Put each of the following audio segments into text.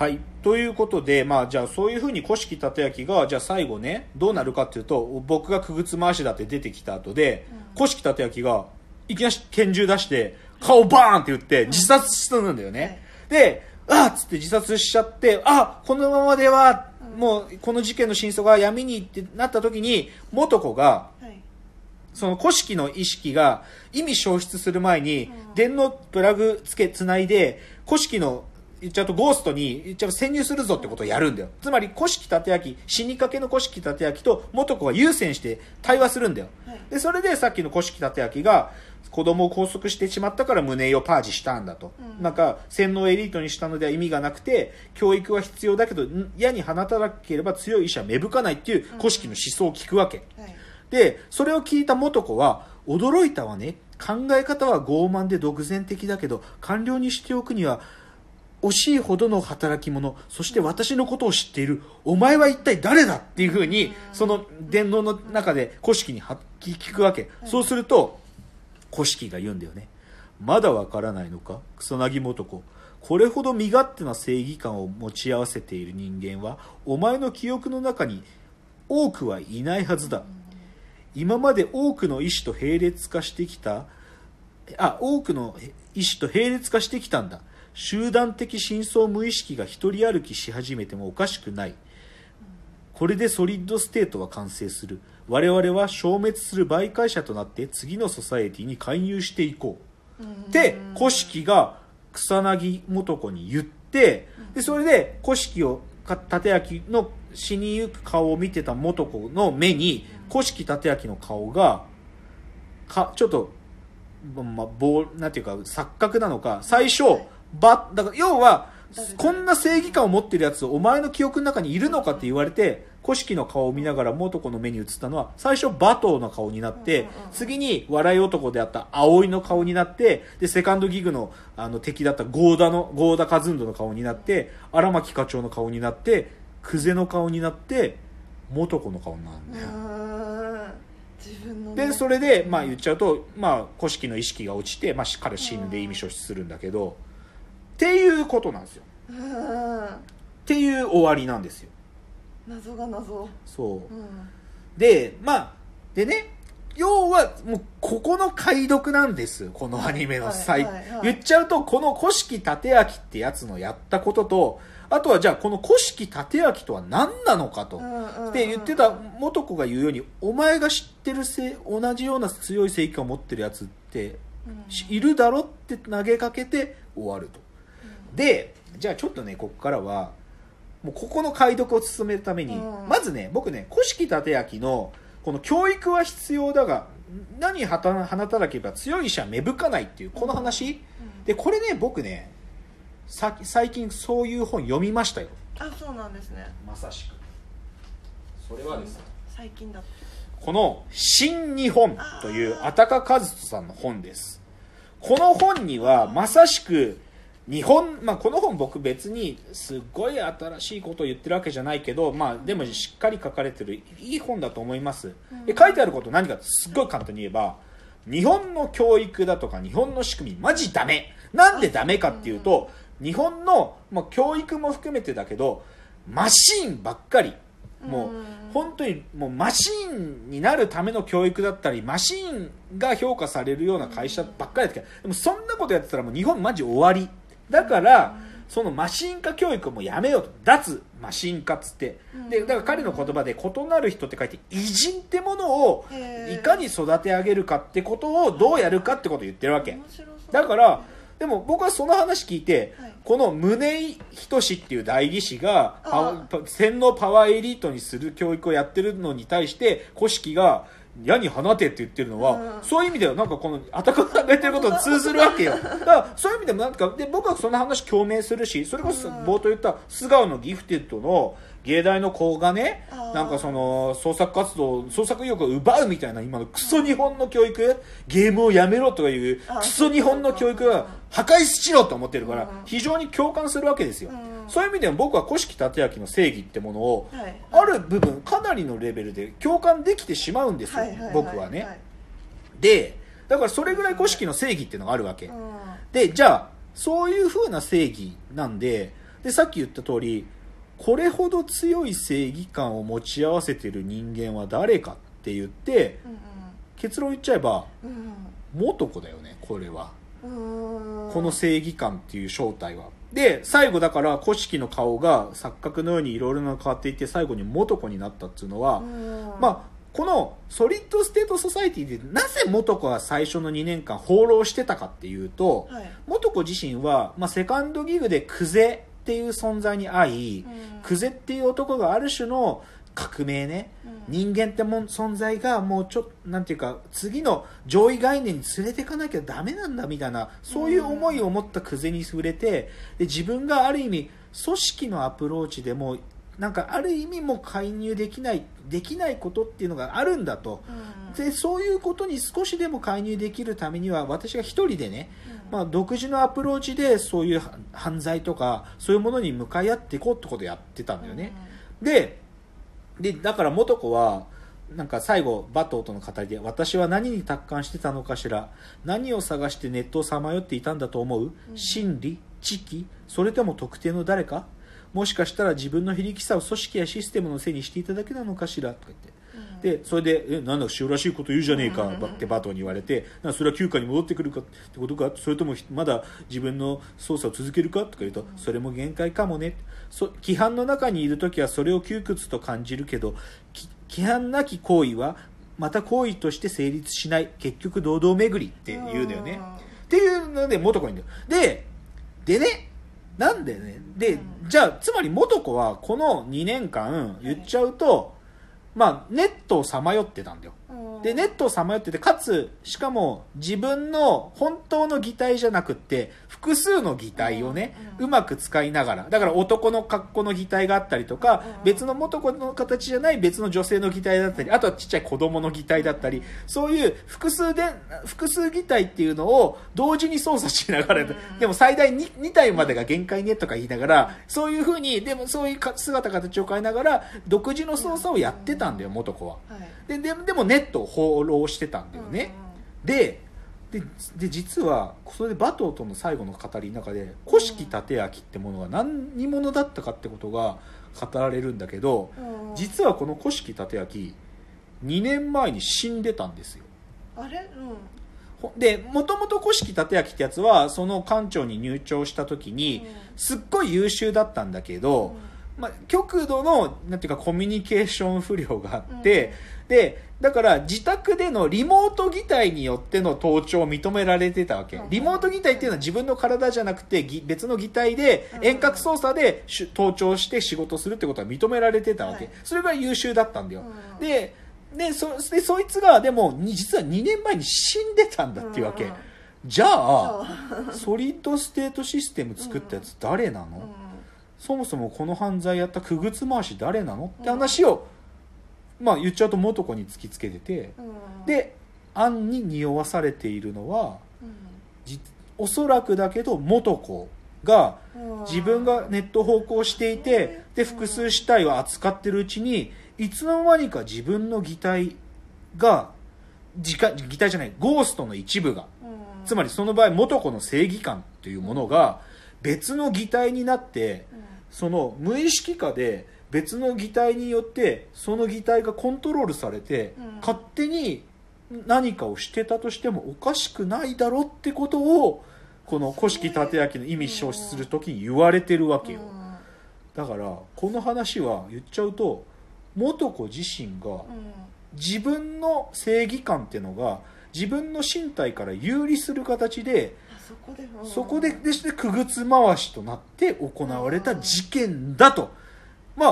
はい。ということで、まあ、じゃあ、そういうふうに古式立明が、じゃあ最後ね、どうなるかっていうと、僕がくぐつ回しだって出てきた後で、古式立明が、いきなり拳銃出して、顔バーンって撃って、自殺するんだよね。で、あっつって自殺しちゃって、あこのままでは、もう、この事件の真相が闇にってなった時に、元子が、はい。その古式の意識が意味消失する前に、電のプラグつけ、つないで、古式の、言っちゃうとゴーストに、言っちゃうと潜入するぞってことをやるんだよ。つまり、古式立明、死にかけの古式立明と元子が優先して対話するんだよ。はいで、それでさっきの古式立明が、子供を拘束してしまったから胸をパージしたんだと。うんなんか、洗脳エリートにしたのでは意味がなくて、教育は必要だけど、ん矢に放たなければ強い意志は芽吹かないっていう古式の思想を聞くわけ。はいで、それを聞いた元子は、驚いたわね。考え方は傲慢で独善的だけど、官僚にしておくには、惜しいほどの働き者、そして私のことを知っている、お前は一体誰だっていうふうに、その伝道の中で古式には聞聞くわけ。そうすると、古式が言うんだよね。まだわからないのか？草薙元子。これほど身勝手な正義感を持ち合わせている人間は、お前の記憶の中に多くはいないはずだ。今まで多くの意志と並列化してきた、あ、多くの意志と並列化してきたんだ。集団的深層無意識が一人歩きし始めてもおかしくない。これで Solid State は完成する。我々は消滅する媒介者となって次の society に介入していこう。って古式が草薙素子に言ってでそれで古式をか立明の死にゆく顔を見てた素子の目に古式立明の顔がかちょっと、まあ、棒なんていうか錯覚なのか最初はいばだから要はこんな正義感を持ってるやつお前の記憶の中にいるのかって言われて古式の顔を見ながら元子の目に映ったのは最初馬頭の顔になって、うんうんうん。次に笑い男であった葵の顔になってでセカンドギグのあの敵だったゴーダのゴーダカズンドの顔になって荒牧課長の顔になってクゼの顔になって元子の顔になるんうだよ、でそれで、まあ、言っちゃうと、まあ、古式の意識が落ちて、まあ、彼死ぬで意味消失するんだけど、っていうことなんですよ。っていう終わりなんですよ。謎が謎。そう。うん。でまあでね要はもうここの解読なんですこのアニメの最、はいはいはい。言っちゃうとこの古式立明ってやつのやったこととあとはじゃあこの古式立明とは何なのかと、で言ってた元子が言うようにお前が知ってるせ同じような強い正義感を持ってるやつっているだろって投げかけて終わるとでじゃあちょっとねここからはもうここの解読を進めるために、うん。まずね僕ね古式立明のこの教育は必要だが何はた放たなければ強い意志は芽吹かないっていうこの話、うん。でこれね僕ねさ最近そういう本読みましたよ。あそうなんですね。まさしく。それはですね最近だ。この「新日本」というあたか和人さんの本です。この本にはまさしく日本、まあ、この本僕別にすっごい新しいことを言ってるわけじゃないけど、まあ、でもしっかり書かれてるいい本だと思います。で書いてあること何かすっごい簡単に言えば日本の教育だとか日本の仕組みマジダメ。なんでダメかっていうと日本の、まあ、教育も含めてだけどマシーンばっかり。もううん。本当にもうマシーンになるための教育だったりマシーンが評価されるような会社ばっかりだけどでもそんなことやってたらもう日本マジ終わりだからそのマシーン化教育をもうやめようと。脱マシーン化っつって。でだから彼の言葉で異なる人って書いて偉人ってものをいかに育て上げるかってことをどうやるかってことを言ってるわけ。だからでも僕はその話聞いて、はい。この宗井仁っていう代議士が洗脳パワーエリートにする教育をやってるのに対して古式が矢に放てって言ってるのは、うん。そういう意味ではなんかこのあたかが言ってることと通ずるわけよ。だからそういう意味でもなんかで僕はその話共鳴するしそれこそうん。冒頭言った素顔のギフテッドの芸大の子がねなんかその創作活動創作意欲を奪うみたいな今のクソ日本の教育ゲームをやめろとかいうクソ日本の教育が破壊しろと思ってるからうん。非常に共感するわけですよ。うんそういう意味でも僕は古式立明の正義ってものをはい。ある部分かなりのレベルで共感できてしまうんですよはいはいはい。僕はね。でだからそれぐらい古式の正義っていうのがあるわけ。うん。でじゃあそういう風な正義なんででさっき言った通りこれほど強い正義感を持ち合わせてる人間は誰かって言って結論言っちゃえばうん素子だよねこれは。うんうん。この正義感っていう正体はで最後だから古式の顔が錯覚のようにいろいろな変わっていって最後に素子になったっていうのは、うん。まあこの Solid State Society でなぜ素子が最初の2年間放浪してたかっていうと、はい。素子自身は、まあ、2nd GIG でクゼっていう存在に会い、うん。クゼっていう男がある種の革命ね、うん。人間ってもん存在がもうちょっとなんていうか次の上位概念に連れていかなきゃダメなんだみたいなそういう思いを持ったクゼに触れてで自分がある意味組織のアプローチでもなんかある意味もう介入できないできないことっていうのがあるんだと。うん。でそういうことに少しでも介入できるためには私が一人でねうん。まあ、独自のアプローチでそういう犯罪とかそういうものに向かい合っていこうってことをやってたんだよね、ででだから元子はなんか最後バトーとの語りで私は何に達観してたのかしら何を探してネットをさまよっていたんだと思う、うん。真理？知識それとも特定の誰か？もしかしたら自分の非力さを組織やシステムのせいにしていただけなのかしら？とか言って。うんでそれで「えなんだ塩らしいこと言うじゃねえか」ってバトーに言われて「なそれは休暇に戻ってくるかってことかそれともまだ自分の捜査を続けるか?」とか言うと「それも限界かもね」そ規範の中にいる時はそれを窮屈と感じるけどき規範なき行為はまた行為として成立しない。結局堂々巡りって言うんだよね。っていうので元子にだよ。ででねなんでねで、うん。じゃあつまり元子はこの2年間言っちゃうと、まあネットをさまよってたんだよ。でネットをさまよっててかつしかも自分の本当の擬態じゃなくって複数の擬態をね、うんうまく使いながら。だから男の格好の擬態があったりとか、うん別の元子の形じゃない別の女性の擬態だったりあとはちっちゃい子供の擬態だったりそういう複数で複数擬態っていうのを同時に操作しながら、うんでも最大 2, 2体までが限界ねとか言いながらそういうふうにでもそういうか姿形を変えながら独自の操作をやってたんだよ元子は。はい。でででもネットを放浪してたんだよね、ででで実はそれで馬頭との最後の語りの中で古式立明ってものが何者だったかってことが語られるんだけどうんうん。実はこの古式立明2年前に死んでたんですよ。あれ？うん。ほでもともと古式立明ってやつはその館長に入庁した時にすっごい優秀だったんだけど、まあ、極度のなんていうかコミュニケーション不良があって、でだから自宅でのリモート擬態によっての盗聴を認められてたわけ。うん。リモート擬態っていうのは自分の体じゃなくてぎ別の擬態でうん。遠隔操作でし盗聴して仕事するってことは認められてたわけ、はい。それが優秀だったんだよ、うん。ででそでそいつがでもに実は2年前に死んでたんだっていうわけ、うん。じゃあソリッドステートシステム作ったやつ誰なの、うんそもそもこの犯罪やったくぐつ回し誰なのって話を、まあ言っちゃうと元子に突きつけててうん。で暗に匂わされているのはうん。じおそらくだけど元子がうん。自分がネット奉公していてで複数死体を扱ってるうちにいつの間にか自分の擬態が擬態擬態じゃないゴーストの一部がうん。つまりその場合元子の正義感というものが別の擬態になってうんその無意識下で別の擬態によってその擬態がコントロールされて、うん。勝手に何かをしてたとしてもおかしくないだろってことをこの古式立明の意味消失する時に言われてるわけよ、うん。だからこの話は言っちゃうと元子自身がうん。自分の正義感っていうのが自分の身体から有利する形であそこでうん。そこででしてくぐつ回しとなって行われた事件だと。ま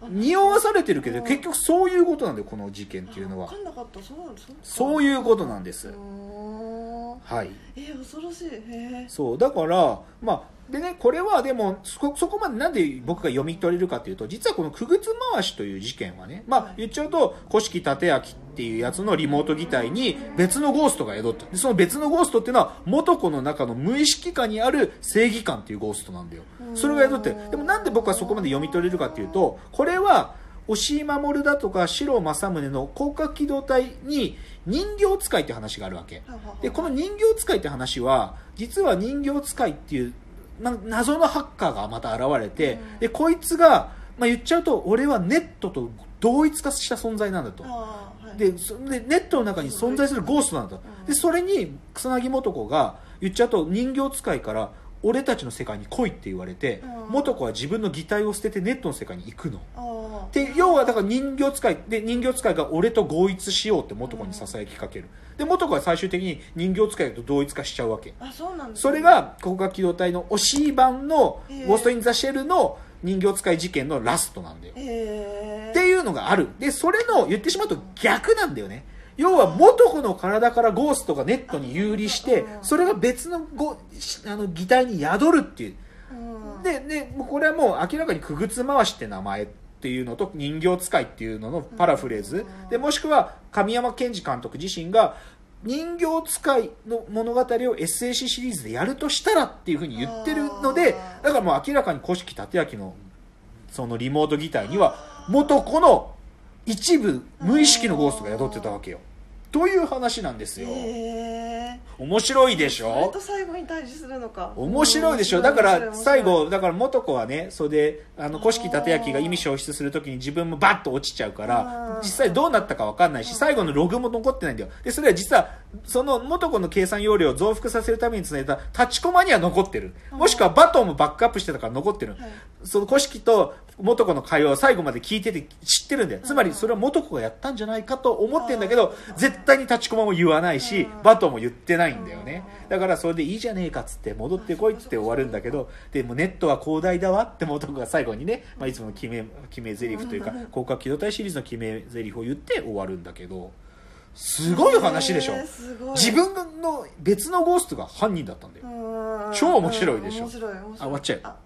ああ匂わされてるけどうん。結局そういうことなんだよこの事件っていうのは。あ分かんなかった。そうそうそういうことなんです。はい。えー恐ろしい。へえそうだからまあでねこれはでもそそこまでなんで僕が読み取れるかというと実はこのくぐつ回しという事件はねまあはい。言っちゃうと古式立明っていうやつのリモート擬態に別のゴーストが宿った。でその別のゴーストっていうのは元子の中の無意識下にある正義感っていうゴーストなんだよ。それが宿って。るでもなんで僕はそこまで読み取れるかっていうとこれは押井守だとか四郎正宗の広角機動隊に人形使いって話があるわけ。でこの人形使いって話は実は人形使いっていうな謎のハッカーがまた現れて、うん。でこいつが、まあ、言っちゃうと俺はネットと同一化した存在なんだと。はい。でそでネットの中に存在するゴーストなんだうん。でそれに草薙素子が言っちゃうと人形使いから俺たちの世界に来いって言われてうん。素子は自分の擬態を捨ててネットの世界に行くの。で要はだから人形使いで人形使いが俺と合一しようって素子にささやきかける。で素子は最終的に人形使いと同一化しちゃうわけ。あそうなんですねそれが国家機動隊の推し版の「へー。ゴースト・イン・ザ・シェル」の人形使い事件のラストなんだよ。へえっていうのがある。でそれの言ってしまうと逆なんだよね要は元子の体からゴーストがネットに有利してうん。それが別のごあの擬態に宿るっていう。うん。ででもうこれはもう明らかにくぐつ回しって名前っていうのと人形使いっていうののパラフレーズ。うんでもしくは神山健二監督自身が人形使いの物語を SAC シリーズでやるとしたらっていうふうに言ってるのでだからもう明らかに古式立明のそのリモート擬態には元子の一部無意識のゴーストが宿ってたわけよ。という話なんですよ。へ面白いでしそれょと？最後に対峙するのか面白いでしょうんだから最後だから元子はねそれであの古式立明が意味消失すると？きに自分もバッと？落ちちゃうから実際どうなったか分かんないし最後のログも残ってないんだよでそれは実はその元子の計算容量を増幅させるためにつないだ立ちコマには残ってるもしくはバトンもバックアップしてたから残ってるはいその古式と？元子の会話を最後まで聞いてて知ってるんだよつまりそれは元子がやったんじゃないかと？思ってんだけど絶対に立ちコマも言わないしバトンも言ってないんだよね。うんだからそれでいいじゃねえかっつって戻ってこいっつって終わるんだけどでもネットは広大だわって元子が最後にね、まあ、いつもの決め決め台詞というかうん広角機動隊シリーズの決め台詞を言って終わるんだけどすごい話でしょ。自分の別のゴーストが犯人だったんだよ。うん。超面白いでしょ。面白い面白い。あ終わっちゃう。あ